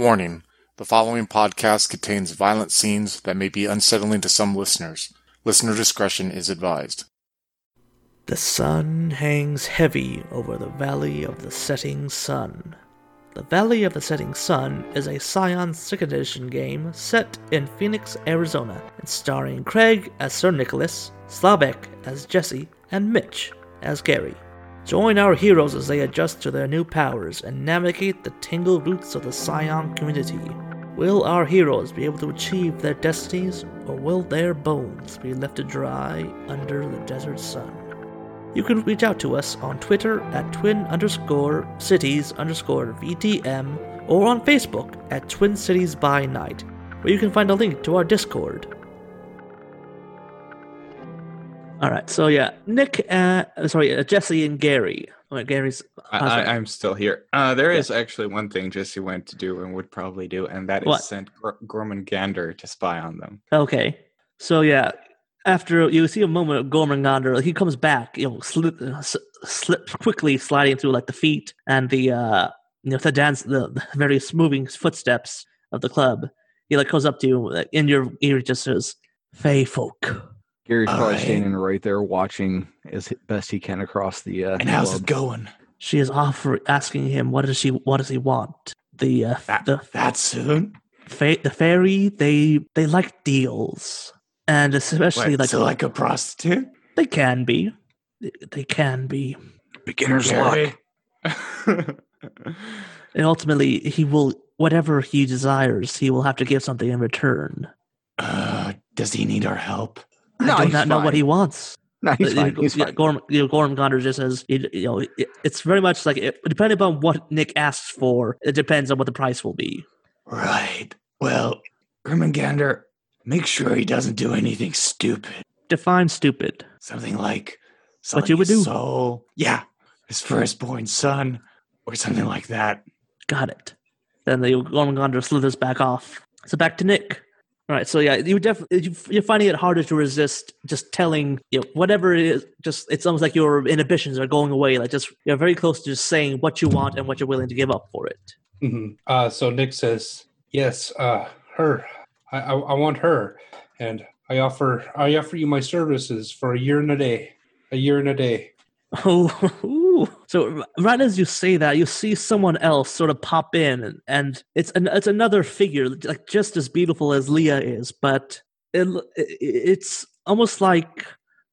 Warning the following podcast contains violent scenes that may be unsettling to some listeners. Listener discretion is advised. The sun hangs heavy over the Valley of the Setting Sun. The Valley of the Setting Sun is a Scion 2nd Edition game set in Phoenix, Arizona, and starring Craig as Sir Nicholas, Slavek as Jesse, and Mitch as Gary. Join our heroes as they adjust to their new powers and navigate the tangled roots of the Scion community. Will our heroes be able to achieve their destinies, or will their bones be left to dry under the desert sun? You can reach out to us on Twitter at twin underscore cities underscore VTM or on Facebook at Twin Cities by Night, where you can find a link to our Discord. All right, so yeah, Nick, uh, sorry, uh, Jesse and Gary. Oh, Gary's. I, I, I'm still here. Uh, there is actually one thing Jesse went to do and would probably do, and that is What? send Gor- Gormangander to spy on them. Okay, so yeah, after you see a moment of Gormangander, he comes back, you know, slip, uh, slip quickly sliding through like the feet and the uh, you know, the dance, the, the various moving footsteps of the club. He like goes up to you like, in your ear, just says, "Fey folk." Gary's probably Alright. standing right there watching as best he can across the uh, And how's club. it going? She is offer asking him, "What does she? What does he want?" The uh, That, the that soon? fa- the fairy they they like deals, and especially What, like so like a prostitute? they can be, They- they can be, beginner's luck. And ultimately he will whatever he desires, he will have to give something in return. uh, does he need our help? No, I do he's not know what he wants. No, he's fine. He's yeah, fine. Gorm, you know, Gorm Gondor just says, you you know, it's very much like it, depending upon what Nick asks for, it depends on what the price will be. Right. Well, Gormangander, make sure he doesn't do anything stupid. Define stupid. Something like What you would his do. Soul. Yeah, his firstborn son, or something like that. Got it. Then the Gormangander slithers back off. So back to Nick. All right. So yeah, you definitely you, you're finding it harder to resist just telling you know, whatever it is. Just it's almost like your inhibitions are going away. Like just you're very close to just saying what you want and what you're willing to give up for it. hmm Uh, so Nick says, "Yes, uh, her. I, I, I want her, and I offer I offer you my services for a year and a day. A year and a day. Oh. So right as you say that, you see someone else sort of pop in, and, and it's an, it's another figure, like just as beautiful as Leah is, but it, it's almost like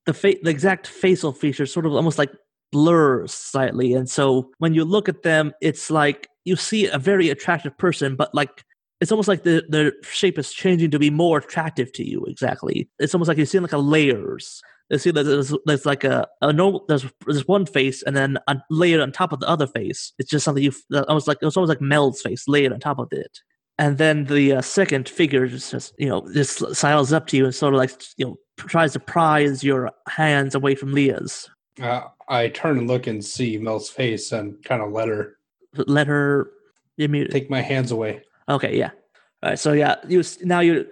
the fa- the exact facial features sort of almost like blur slightly, and so when you look at them, it's like you see a very attractive person, but like. It's almost like the, the shape is changing to be more attractive to you. Exactly. It's almost like you're seeing like a layers you see that there's, there's like a, a normal there's there's one face and then a layer on top of the other face it's just something you almost like it's almost like mel's face layered on top of it and then the uh, second figure just, just you know just sidles up to you and sort of like you know tries to prise your hands away from leah's Uh, I turn and look and see Mel's face and kind of let her let her take my hands away. Okay, yeah. All right, so yeah, you now you're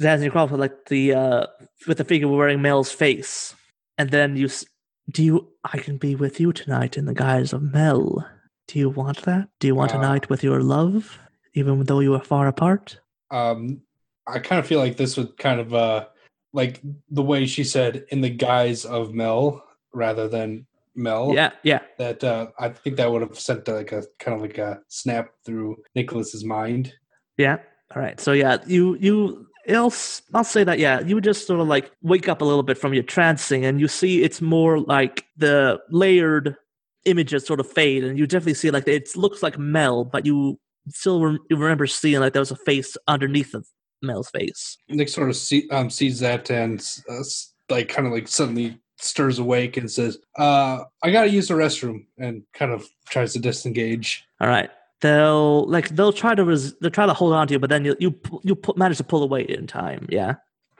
dancing across with like the uh with the figure wearing Mel's face, and then you s- do you I can be with you tonight in the guise of Mel. Do you want that? Do you want a Uh, night with your love, even though you are far apart? Um, I kind of feel like this would kind of uh like the way she said in the guise of Mel rather than Mel. Yeah, yeah. That uh, I think that would have sent like a kind of like a snap through Nicholas's mind. Yeah. All right. So yeah, you you I'll I'll say that yeah, you just sort of like wake up a little bit from your trancing and you see it's more like the layered images sort of fade and you definitely see like it looks like Mel, but you still rem- you remember seeing like there was a face underneath of Mel's face. Nick sort of see, um, sees that and uh, like kind of like suddenly stirs awake and says, uh, "I gotta use the restroom," and kind of tries to disengage. All right. They'll like they'll try to res- they'll try to hold on to you, but then you you you pu- manage to pull away in time. Yeah.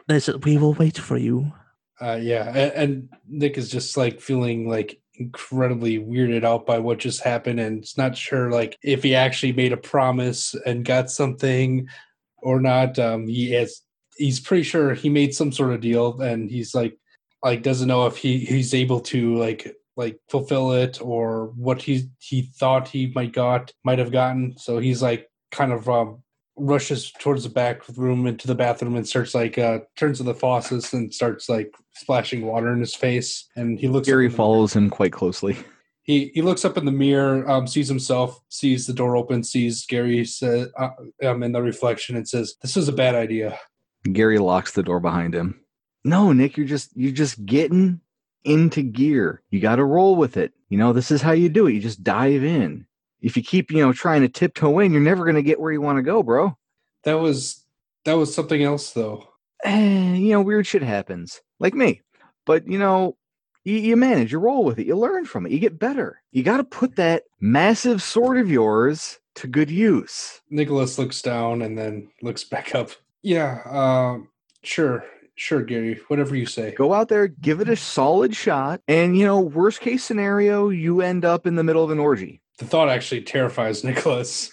They said we will wait for you. Uh, yeah, and, and Nick is just like feeling like incredibly weirded out by what just happened, and it's not sure like if he actually made a promise and got something or not. Um, he has he's pretty sure he made some sort of deal, and he's like like doesn't know if he he's able to like like fulfill it or what he he thought he might got might have gotten. So he's like kind of um, rushes towards the back room into the bathroom and starts like uh, turns to the faucets and starts like splashing water in his face. And he looks. Gary follows him quite closely. He he looks up in the mirror, um, sees himself, sees the door open, sees Gary say, uh, um, in the reflection, and says, "This is a bad idea." Gary locks the door behind him. No, Nick, you're just you're just getting into gear. You got to roll with it. You know, this is how you do it. You just dive in. If you keep, you know, trying to tiptoe in, you're never going to get where you want to go, bro. That was that was something else, though. Eh, you know, weird shit happens, like me. But you know, you, you manage. You roll with it. You learn from it. You get better. You got to put that massive sword of yours to good use. Nicholas looks down and then looks back up. Yeah, um, sure, sure, Gary. Whatever you say. Go out there, give it a solid shot, and you know, worst case scenario, you end up in the middle of an orgy. The thought actually terrifies Nicholas,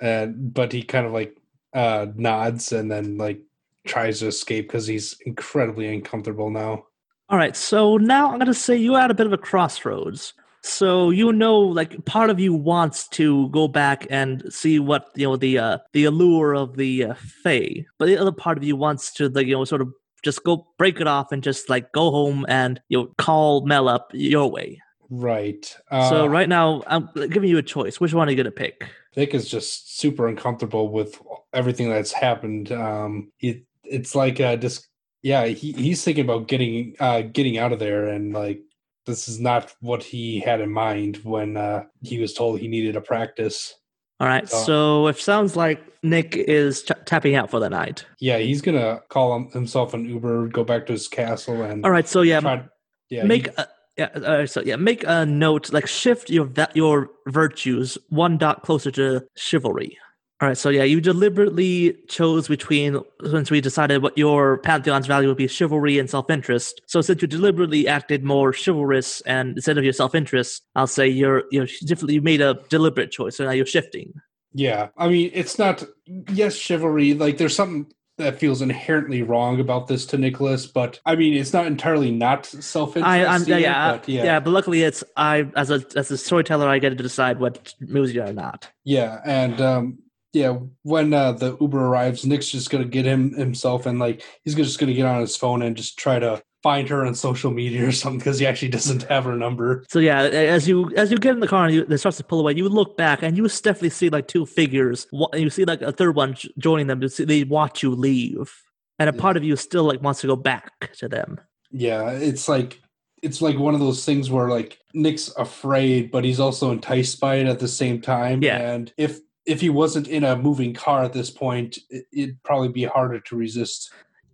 and but he kind of like uh, nods and then like tries to escape because he's incredibly uncomfortable now. All right, so now I'm gonna say you're at a bit of a crossroads. So you know, like part of you wants to go back and see what you know the uh, the allure of the uh, Fae, but the other part of you wants to like you know sort of just go break it off and just like go home and you know call Mel up your way. Right. Uh, so right now I'm giving you a choice. Which one are you gonna pick? Nick is just super uncomfortable with everything that's happened. Um, it it's like uh, just yeah, he, he's thinking about getting uh, getting out of there, and like this is not what he had in mind when uh, he was told he needed a practice. All right, Uh, so it sounds like Nick is ch- tapping out for the night. Yeah, he's gonna call him, himself an Uber, go back to his castle, and All right, so yeah, try. Yeah, make he- a, yeah, uh, so yeah, make a note like shift your va- your virtues one dot closer to chivalry. All right, so yeah, you deliberately chose between since we decided what your pantheon's value would be chivalry and self-interest. So since you deliberately acted more chivalrous and instead of your self-interest, I'll say you're you're definitely you made a deliberate choice. So now you're shifting. Yeah, I mean, it's not. Yes, chivalry. Like, there's something that feels inherently wrong about this to Nicholas, but I mean, it's not entirely not self-interest. I, yeah, yeah, but yeah, But luckily, it's I as a as a storyteller, I get to decide what moves you or not. Yeah, and um, yeah, when uh, the Uber arrives, Nick's just gonna get him himself, and like he's just gonna get on his phone and just try to find her on social media or something because he actually doesn't have her number. So yeah, as you as you get in the car and you, it starts to pull away, you look back and you definitely see like two figures. And You see like a third one joining them. To see, they watch you leave, and a part of you still like wants to go back to them. Yeah, it's like it's like one of those things where like Nick's afraid, but he's also enticed by it at the same time. Yeah. and if if he wasn't in a moving car at this point, it, it'd probably be harder to resist.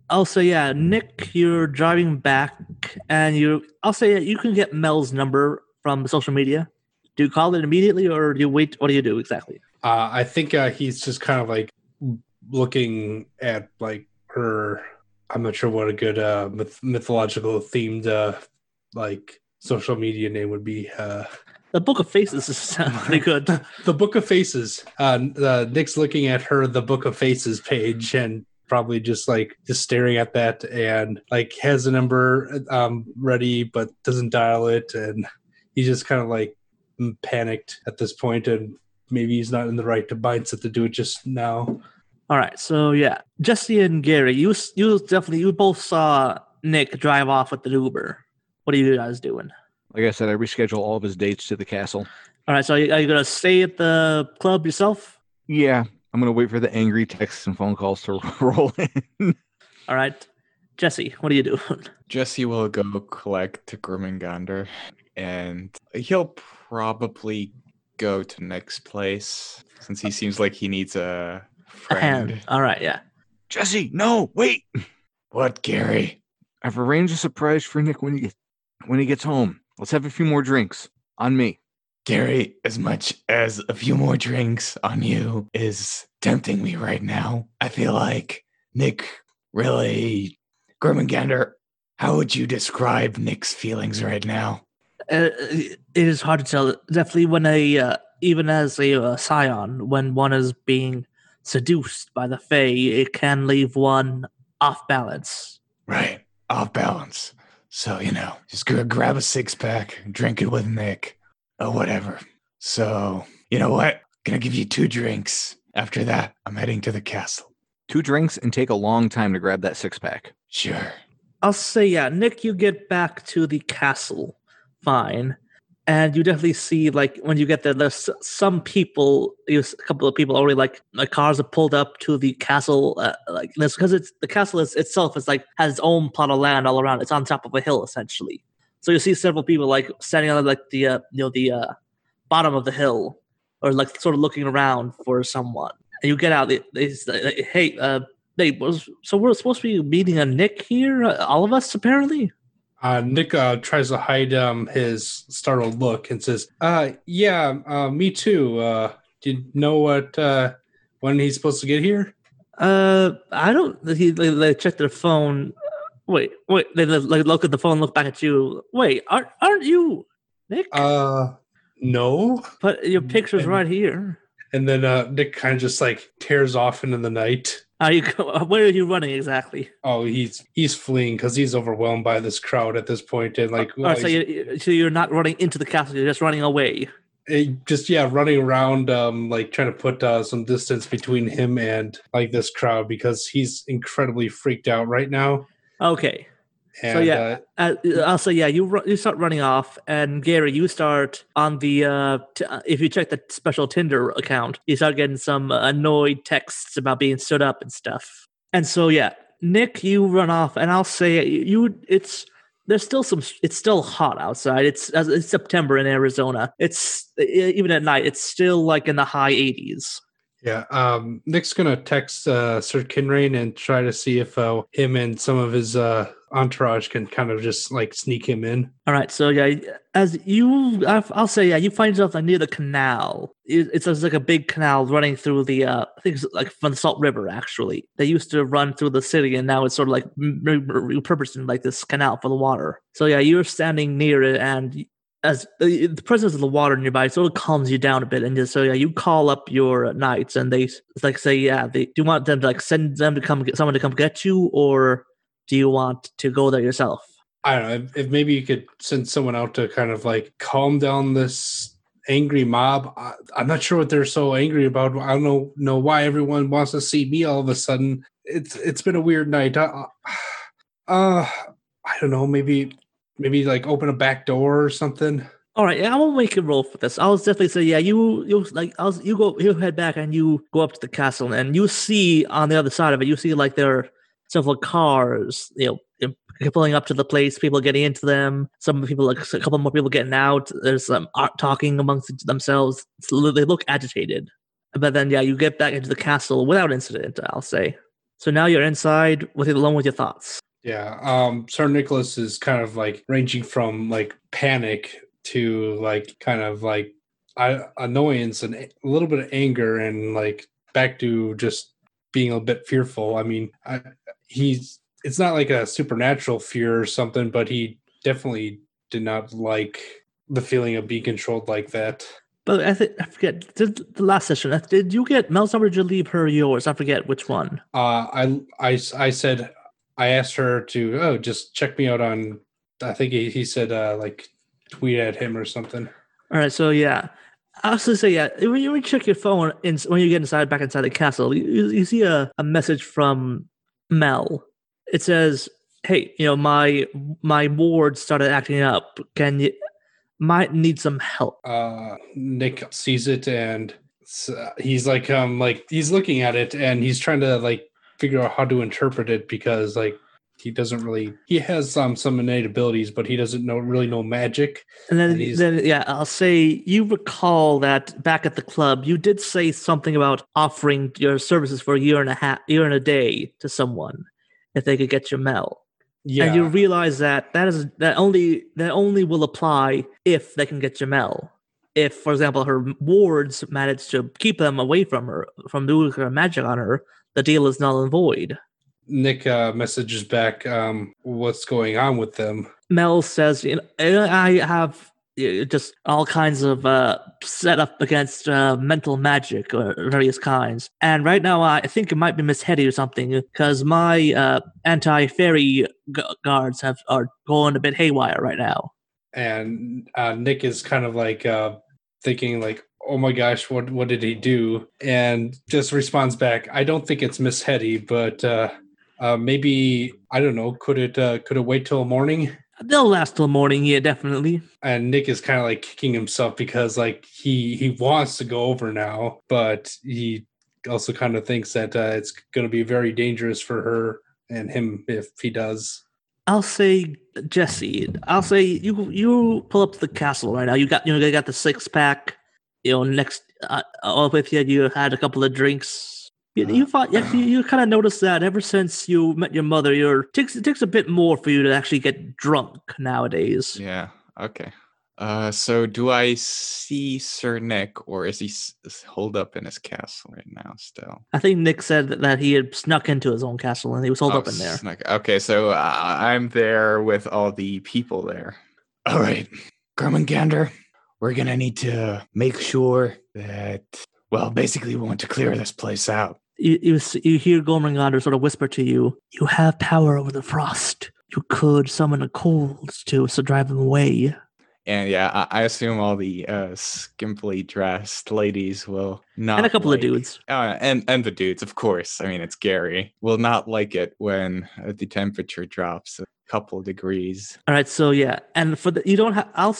Also, yeah, Nick, you're driving back, and you. I'll say you can get Mel's number from social media. Do you call it immediately, or do you wait? What do you do exactly? Uh, I think uh, he's just kind of like looking at like her. I'm not sure what a good uh, myth- mythological themed uh, like social media name would be. Uh, The Book of Faces is pretty good. the Book of Faces. Uh, uh, Nick's looking at her the Book of Faces page and probably just like just staring at that and like has a number um, ready but doesn't dial it and he's just kind of like panicked at this point and maybe he's not in the right to mindset to do it just now. All right, so yeah, Jesse and Gary, you you definitely you both saw Nick drive off with the Uber. What are you guys doing? Like I said, I reschedule all of his dates to the castle. All right, so are you, are you gonna stay at the club yourself? Yeah, I'm gonna wait for the angry texts and phone calls to roll in. All right, Jesse, what are you doing? Jesse will go collect Gormangander, and he'll probably go to next place since he seems like he needs a A hand. friend. All right, yeah. Jesse, no, wait. What, Gary? I've arranged a surprise for Nick when he gets when he gets home. Let's have a few more drinks on me. Gary, as much as a few more drinks on you is tempting me right now, I feel like Nick really. Gormangander, how would you describe Nick's feelings right now? Uh, it is hard to tell. Definitely, when a uh, even as a uh, scion, when one is being seduced by the Fae, it can leave one off balance. Right, off balance. So, you know, just go grab a six pack, drink it with Nick, or whatever. So, you know what? Gonna give you two drinks. After that, I'm heading to the castle. Two drinks and take a long time to grab that six pack. Sure. I'll say, yeah, Nick, you get back to the castle fine. And you definitely see, like, when you get there, there's some people, a couple of people already, like, like cars are pulled up to the castle, uh, like, because it's the castle is, itself is like has its own plot of land all around. It's on top of a hill, essentially. So you see several people, like, standing on, like, the, uh, you know, the uh, bottom of the hill, or like, sort of looking around for someone. And you get out, they, they say, hey, uh, they was so we're supposed to be meeting a Nick here, uh, all of us apparently. Uh, Nick uh, tries to hide um, his startled look and says, uh, "Yeah, uh, me too. Uh, do you know what uh, when he's supposed to get here?" Uh, I don't. He they, they check their phone. Wait, wait. They like look at the phone, look back at you. Wait, aren't aren't you Nick? Uh, no. but your picture's and- right here. And then uh, Nick kind of just like tears off into the night. Are you? Where are you running exactly? Oh, he's he's fleeing because he's overwhelmed by this crowd at this point, and like, well, so, he's- you, so you're not running into the castle. You're just running away. eh, just yeah, running around, um, like trying to put uh, some distance between him and like this crowd because he's incredibly freaked out right now. Okay. And, So, yeah. uh, Uh, I'll say yeah. You ru- you start running off, and Gary, you start on the. Uh, t- uh, if you check the special Tinder account, you start getting some annoyed texts about being stood up and stuff. And so yeah, Nick, you run off, and I'll say you. It's there's still some. It's still hot outside. It's it's September in Arizona. It's even at night. It's still like in the high 80s. Yeah, um, Nick's gonna text uh, Sir Kinrain and try to see if uh, him and some of his uh, entourage can kind of just like sneak him in. All right, so yeah, as you, I'll say, yeah, you find yourself like near the canal. It's, it's like a big canal running through the, uh, I think it's like from the Salt River. Actually, they used to run through the city, and now it's sort of like repurposed in like this canal for the water. So yeah, you're standing near it, and as the, the presence of the water nearby sort of calms you down a bit, and just, so yeah, you call up your knights, and they like say, yeah, they do you want them to like send them to come get someone to come get you, or do you want to go there yourself? I don't know if, if maybe you could send someone out to kind of like calm down this angry mob. I, I'm not sure what they're so angry about. I don't know know why everyone wants to see me all of a sudden. It's it's been a weird night. Uh, uh I don't know. Maybe maybe like open a back door or something. All right, yeah, I won't make a roll for this. I'll definitely say, yeah, you you like I'll you go you head back and you go up to the castle and you see on the other side of it, you see like there several cars, you know, pulling up to the place, people getting into them. Some people like a couple more people getting out. There's some art talking amongst themselves. Li- they look agitated, but then yeah, you get back into the castle without incident. I'll say. So now you're inside with alone with your thoughts. Yeah. Um Sir Nicholas is kind of like ranging from like panic to like kind of like annoyance and a little bit of anger and like back to just being a bit fearful. I mean, I, he's it's not like a supernatural fear or something, but he definitely did not like the feeling of being controlled like that. But I think I forget did the last session. Did you get Mel's number? Did you leave her yours? I forget which one. Uh, I, I, I said, I asked her to, oh, just check me out on, I think he, he said, uh, like, tweet at him or something. All right, so yeah, I gonna say yeah. When you check your phone in, when you get inside back inside the castle, you, you you see a, a message from Mel. It says, "Hey, you know my my ward started acting up. Can you might need some help?" Uh, Nick sees it and he's like, um, like he's looking at it and he's trying to like figure out how to interpret it because like he doesn't really, he has um, some innate abilities, but he doesn't know really know magic. And then, And then yeah, I'll say you recall that back at the club, you did say something about offering your services for a year and a half, year and a day to someone if they could get your Mel. Yeah. and you realize that that is that only that only will apply if they can get Jamel. If, for example, her wards manage to keep them away from her, from doing her magic on her, the deal is null and void. Nick uh, messages back um, what's going on with them. Mel says, you know, I have uh, just all kinds of uh, set up against uh, mental magic or various kinds. And right now, I think it might be Miss Hetty or something because my uh, anti-fairy gu- guards have are going a bit haywire right now. and uh, Nick is kind of like uh, thinking like, oh my gosh, what what did he do? And just responds back, I don't think it's Miss Hetty, but uh, maybe I don't know. Could it uh, could it wait till morning? They'll last till morning, yeah, definitely. And Nick is kind of like kicking himself because like he he wants to go over now, but he also kind of thinks that uh, it's going to be very dangerous for her and him if he does. I'll say Jesse. I'll say you you pull up to the castle right now. You got you know you got the six pack. You know next uh, all with you. You had a couple of drinks. You, you thought you, you kind of noticed that ever since you met your mother, your takes it takes a bit more for you to actually get drunk nowadays. Yeah. Okay. Uh, so do I see Sir Nick, or is he s- holed up in his castle right now? Still, I think Nick said that, that he had snuck into his own castle and he was holed Oh, up in there. snuck- Okay, so uh, I'm there with all the people there. All right, Gormangander, we're gonna need to make sure that, well, basically, we want to clear this place out. You you, you hear Gormangander sort of whisper to you, "You have power over the frost. You could summon a cold to to drive them away." And yeah, I, I assume all the uh, skimpily dressed ladies will not, and a couple like- of dudes. Uh, and and the dudes, of course. I mean, it's Gary. Will not like it when uh, the temperature drops a couple degrees. All right, so yeah, and for the you don't have I'll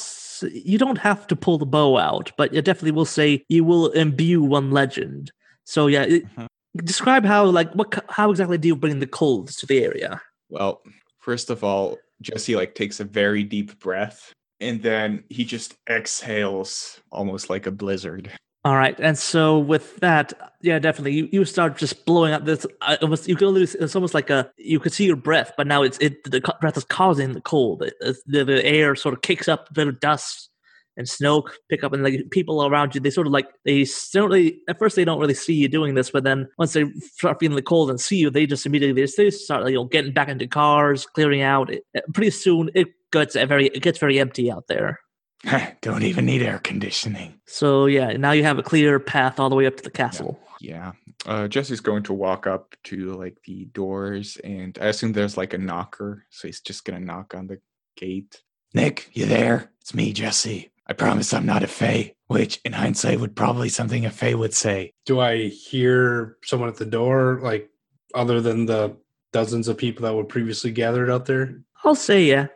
you don't have to pull the bow out, but you definitely will say you will imbue one legend. So yeah, it- Mhm. Describe how like what how exactly do you bring the colds to the area? Well, first of all, Jesse like takes a very deep breath, and then he just exhales almost like a blizzard. All right, and so with that, yeah, definitely, you, you start just blowing up this. Uh, almost, you can lose. It's almost like a you could see your breath, but now it's it. The breath is causing the cold. It, the, the air sort of kicks up a bit of dust and snow pick up, and like people around you, they sort of like they don't really. At first, they don't really see you doing this, but then once they start feeling the cold and see you, they just immediately they start you know getting back into cars, clearing out. It, pretty soon, it gets very it gets very empty out there. Don't even need air conditioning. So yeah, now you have a clear path all the way up to the castle. Yeah. Uh, Jesse's going to walk up to like the doors, and I assume there's like a knocker, so he's just gonna knock on the gate. Nick, you there? It's me, Jesse. I promise I'm not a Fae, which in hindsight would probably something a Fae would say. Do I hear someone at the door, like other than the dozens of people that were previously gathered out there? I'll say yeah.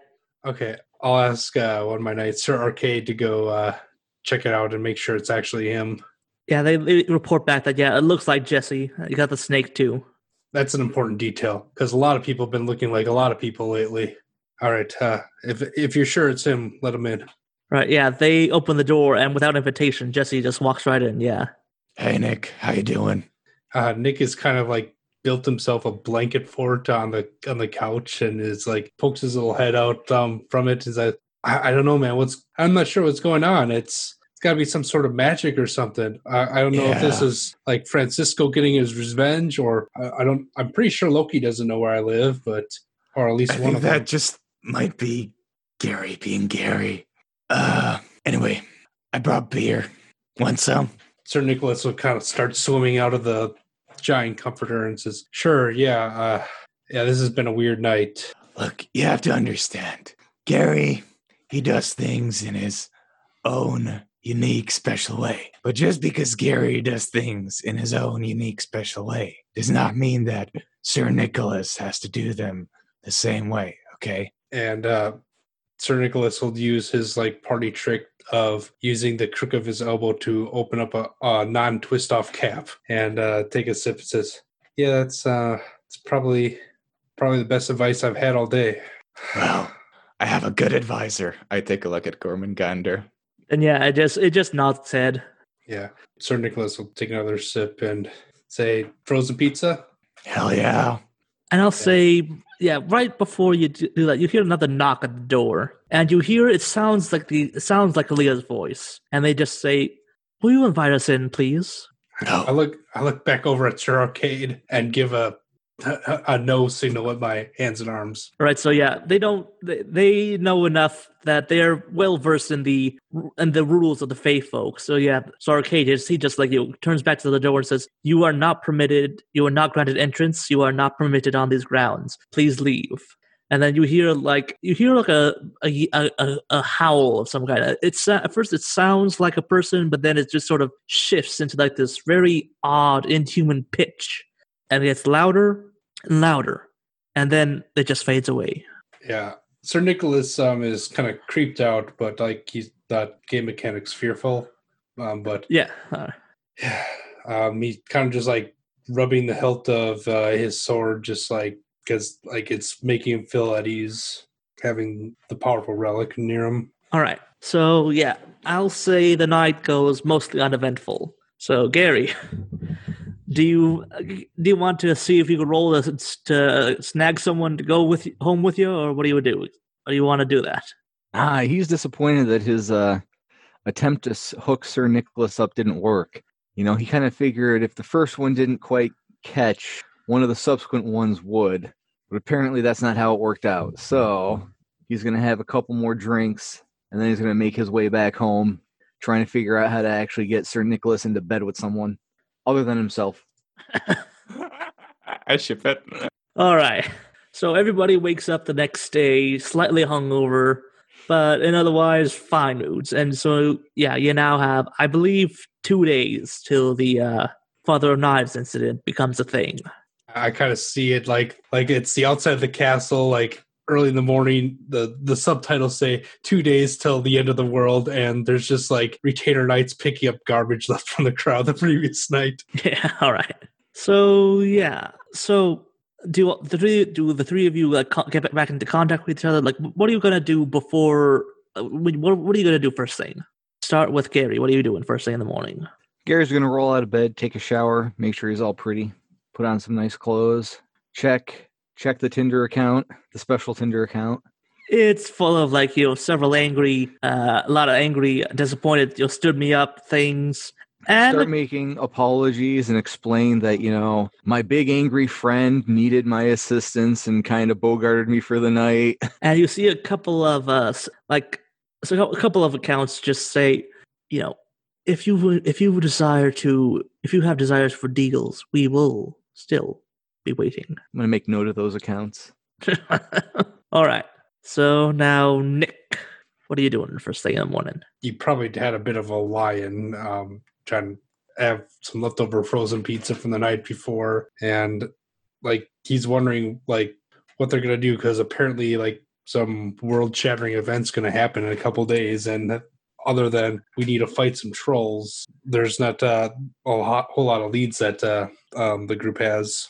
Okay, I'll ask uh, one of my knights, Sir Arcade, to go uh, check it out and make sure it's actually him. Yeah, they, they report back that yeah, it looks like Jesse. You got the snake too. That's an important detail because a lot of people have been looking like a lot of people lately. All right, uh, if if you're sure it's him, let him in. Right? Yeah, they open the door and without invitation, Jesse just walks right in. Yeah. Hey, Nick, how you doing? Uh, Nick is kind of like built himself a blanket fort on the on the couch and is like pokes his little head out um, from it. Is that I, I don't know, man. What's I'm not sure what's going on. It's it's got to be some sort of magic or something. I, I don't know if this is like Francisco getting his revenge, or I, I don't. I'm pretty sure Loki doesn't know where I live, but or at least I one think of that them. just might be Gary being Gary. Uh, anyway, I brought beer. Want some? Sir Nicholas will kind of start swimming out of the giant comforter and says, "Sure, yeah, uh, yeah. This has been a weird night. Look, you have to understand. Gary, he does things in his own unique, special way. But just because Gary does things in his own unique, special way does not mean that Sir Nicholas has to do them the same way, okay? and uh, Sir Nicholas will use his like party trick of using the crook of his elbow to open up a, a non-twist off cap and uh, take a sip. and says, "Yeah, that's uh, it's probably probably the best advice I've had all day." Well, I have a good advisor. I take a look at Gormangander. And yeah, it just it just nods its head. Yeah, Sir Nicholas will take another sip and say, "Frozen pizza." hell yeah. And I'll say, yeah, right before you do do that, you hear another knock at the door, and you hear it sounds like the it sounds like Leah's voice, and they just say, "Will you invite us in, please?" I look I look back over at Sir Arcade and give a a, no signal with my hands and arms. Right. So yeah, they don't. They, they know enough that they're well versed in the in the rules of the Fae folk. So yeah, so Arcade he just like you turns back to the door and says, "You are not permitted. You are not granted entrance. You are not permitted on these grounds. Please leave." and then you hear like you hear like a a, a, a howl of some kind. It's at first it sounds like a person, but then it just sort of shifts into like this very odd, inhuman pitch, and it gets louder louder, and then it just fades away. Yeah. Sir Nicholas um, is kind of creeped out, but like he's not game mechanics fearful. Um, but Yeah. Uh, um, he kind of just like rubbing the hilt of uh, his sword, just like because like it's making him feel at ease, having the powerful relic near him. all right. So yeah, I'll say the night goes mostly uneventful. So Gary, do you do you want to see if you could roll this to snag someone to go with home with you, or what do you do? Or do you want to do that? Ah, he's disappointed that his uh, attempt to hook Sir Nicholas up didn't work. You know, he kind of figured if the first one didn't quite catch, one of the subsequent ones would. But apparently, that's not how it worked out. So he's going to have a couple more drinks, and then he's going to make his way back home, trying to figure out how to actually get Sir Nicholas into bed with someone other than himself. I ship it. All right. So everybody wakes up the next day slightly hungover, but in otherwise fine moods. And so, yeah, you now have, I believe, two days till the uh, Father of Knives incident becomes a thing. I kind of see it like like it's the outside of the castle, like early in the morning. The the subtitles say two days till the end of the world, and there's just like retainer knights picking up garbage left from the crowd the previous night. Yeah. All right. So yeah. So do the three do the three of you like get back into contact with each other? Like, what are you gonna do before? uh, What what are you gonna do first thing? Start with Gary. What are you doing first thing in the morning? Gary's going to roll out of bed, take a shower, make sure he's all pretty, put on some nice clothes, check check the Tinder account, the special Tinder account. It's full of like you know several angry, uh, a lot of angry, disappointed, you know, stood me up things, and Start making apologies and explain that, you know, my big angry friend needed my assistance and kind of bogarted me for the night. and you see a couple of us like so a couple of accounts just say, you know, if you would- if you desire to if you have desires for deals, we will still be waiting. I'm going to make note of those accounts. All right. So now Nick, what are you doing first thing in the morning? You probably had a bit of a lion, um, trying to have some leftover frozen pizza from the night before, and like he's wondering like what they're gonna do because apparently like some world shattering event's gonna happen in a couple days, and other than we need to fight some trolls, there's not uh, a whole lot of leads that uh, um, the group has.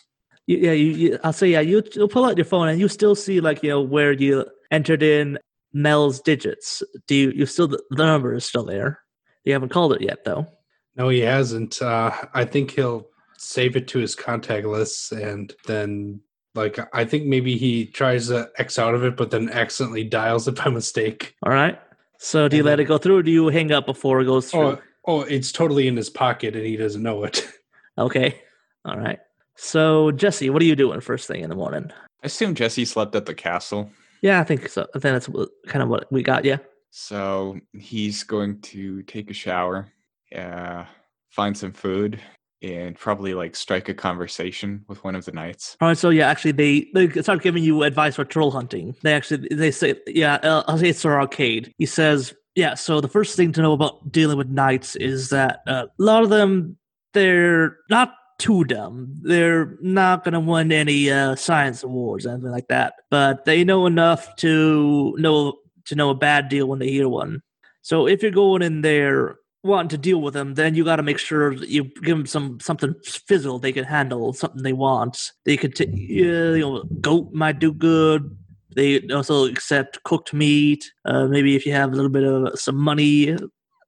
Yeah, you, you, I'll say yeah. You, you'll pull out your phone and you still see like you know where you entered in Mel's digits. Do you? You still the the number is still there. You haven't called it yet though. No, he hasn't. Uh, I think he'll save it to his contact lists and then like I think maybe he tries to X out of it, but then accidentally dials it by mistake. All right. So do you And let then- it go through, or do you hang up before it goes through? Oh, oh, it's totally in his pocket and he doesn't know it. Okay. All right. So Jesse, what are you doing first thing in the morning? I assume Jesse slept at the castle. Yeah, I think so. I think that's what, kind of what we got. Yeah. So he's going to take a shower, uh, find some food, and probably like strike a conversation with one of the knights. All right. So yeah, actually, they they start giving you advice for troll hunting. They actually they say yeah. Uh, I'll say it's Sir Arcade. He says yeah. So the first thing to know about dealing with knights is that uh, a lot of them they're not too dumb. They're not going to win any uh, science awards, or anything like that. But they know enough to know to know a bad deal when they hear one. So if you're going in there wanting to deal with them, then you got to make sure that you give them some something fizzle they can handle, something they want. They could, t- yeah, you know, goat might do good. They also accept cooked meat. Uh, maybe if you have a little bit of some money,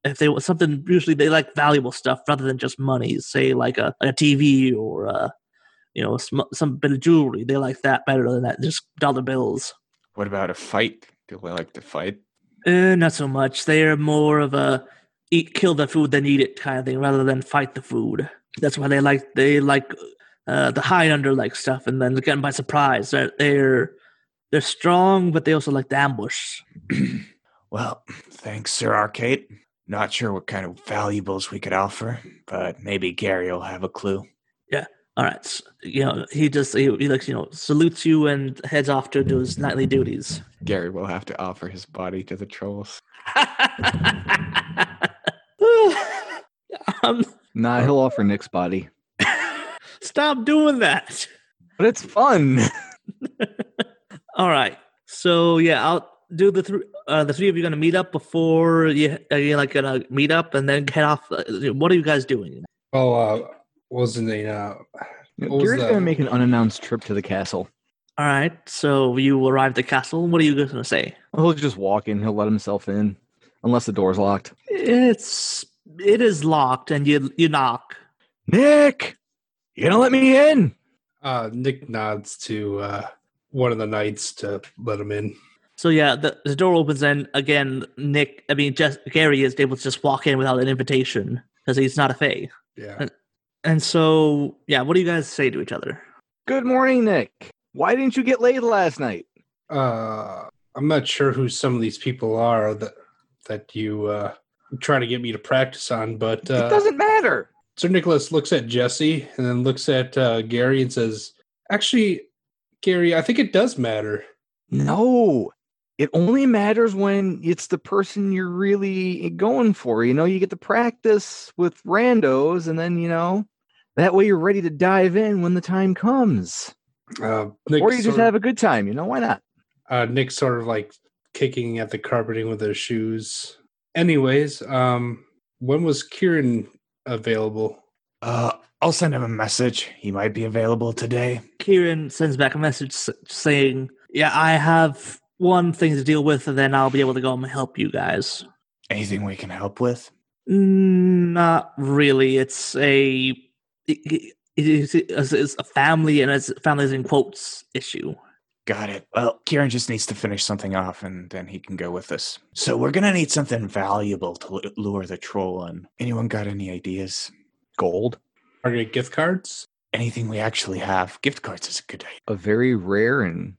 if they want something, usually they like valuable stuff rather than just money. Say like a, like a TV or uh, you know some, some bit of jewelry. They like that better than that just dollar bills. What about a fight? Do they like to fight? Uh, not so much. They're more of a eat, kill the food, then eat it kind of thing, rather than fight the food. That's why they like they like uh, the hide under like stuff, and then get them by surprise. They're they're they're strong, but they also like to ambush. Well, thanks, Sir Arcade. Not sure what kind of valuables we could offer, but maybe Gary will have a clue. Yeah. All right, s- you know he just he, he like you know salutes you and heads off to do his nightly duties. Gary will have to offer his body to the trolls. um, Nah, he'll offer Nick's body. stop doing that. But it's fun. All right. So yeah, I'll do the three. Uh, the three of you gonna meet up before you. Are you like gonna meet up and then head off? Uh, What are you guys doing? Well, uh, wasn't it? Uh, What was Gary's gonna make an unannounced trip to the castle. All right. So you arrive at the castle. What are you gonna say? He'll just walk in. He'll let himself in, unless the door's locked. It's it is locked, and you you knock. Nick, you gonna let me in? uh, Nick nods to uh, one of the knights to let him in. So yeah, the, the door opens, and again, Nick. I mean, just Gary is able to just walk in without an invitation because he's not a fae. Yeah. And so yeah, what do you guys say to each other? Good morning, Nick. Why didn't you get laid last night? Uh, I'm not sure who some of these people are that that you uh, try to get me to practice on, but it uh, doesn't matter. Sir Nicholas looks at Jesse and then looks at uh, Gary and says, "Actually, Gary, I think it does matter." No, it only matters when it's the person you're really going for. You know, you get to practice with randos, and then you know that way you're ready to dive in when the time comes. Uh, Nick or you just have a good time. You know, why not? uh, Nick sort of like kicking at the carpeting with his shoes. Anyways, um, when was Kieran available? Uh, I'll send him a message. He might be available today. Kieran sends back a message saying, "Yeah, I have one thing to deal with, and then I'll be able to go and help you guys." Anything we can help with? Mm, Not really. It's a it, it is it's a family, and it's families in quotes issue. Got it. Well, Kieran just needs to finish something off and then he can go with us. So we're gonna need something valuable to lure the troll in. Anyone got any ideas? Gold, Target gift cards. Anything we actually have? Gift cards is a good idea. a very rare and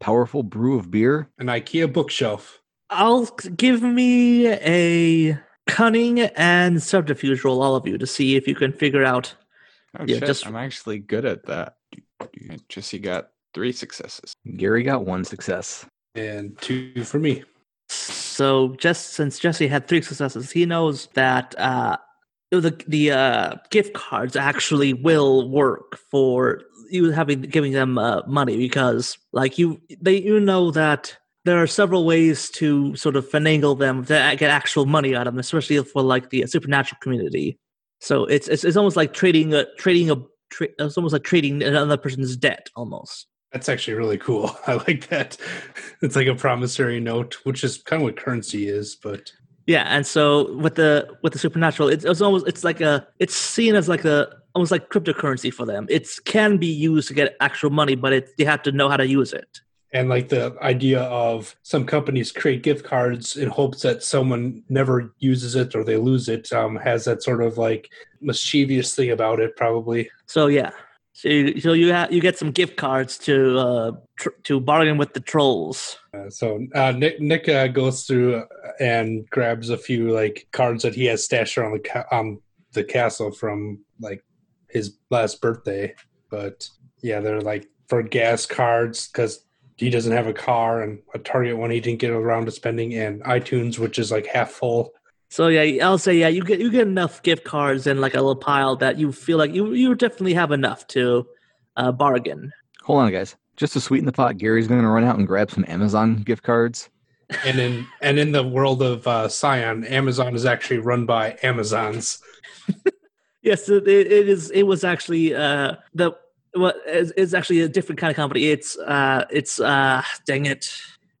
powerful brew of beer. An IKEA bookshelf. I'll give me a cunning and subterfuge roll, all of you, to see if you can figure out. Oh Yeah, shit! just- I'm actually good at that. Jesse got three successes. Gary got one success. and two for me. So, just since Jesse had three successes, he knows that uh, the the uh, gift cards actually will work for you having giving them uh, money because, like you, they you know that there are several ways to sort of finagle them to get actual money out of them, especially for like the supernatural community. So it's it's, it's almost like trading a trading a tra- it's almost like trading another person's debt almost. That's actually really cool. I like that. It's like a promissory note, which is kind of what currency is, but Yeah, and so with the with the supernatural, it's, it's almost it's like a it's seen as like a almost like cryptocurrency for them. It can be used to get actual money, but it you have to know how to use it. and like the idea of some companies create gift cards in hopes that someone never uses it or they lose it um, has that sort of like mischievous thing about it probably So yeah, so you, so you you get some gift cards to uh tr- to bargain with the trolls. uh, so uh, nick nick uh, goes through and grabs a few like cards that he has stashed around the ca- um, the castle from like his last birthday but yeah they're like for gas cards because he doesn't have a car and a target one he didn't get around to spending and itunes which is like half full So yeah, I'll say yeah, you get you get enough gift cards in like a little pile that you feel like you you definitely have enough to uh, bargain. Hold on, guys. Just to sweeten the pot, Gary's going to run out and grab some Amazon gift cards. and in and in the world of uh, Scion, Amazon is actually run by Amazons. Yes, it, it is. It was actually uh, the what is it's actually a different kind of company. It's uh, it's uh, dang it,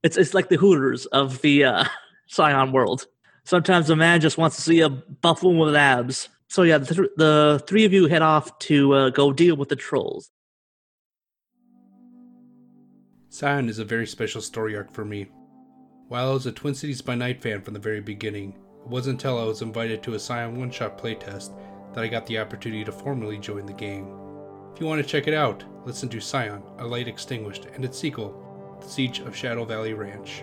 it's it's like the Hooters of the uh, Scion world. Sometimes a man just wants to see a buff woman with abs. So yeah, the, th- the three of you head off to uh, go deal with the trolls. Scion is a very special story arc for me. While I was a Twin Cities by Night fan from the very beginning, it wasn't until I was invited to a Scion one shot playtest that I got the opportunity to formally join the game. If you want to check it out, listen to Scion, A Light Extinguished, and its sequel, The Siege of Shadow Valley Ranch.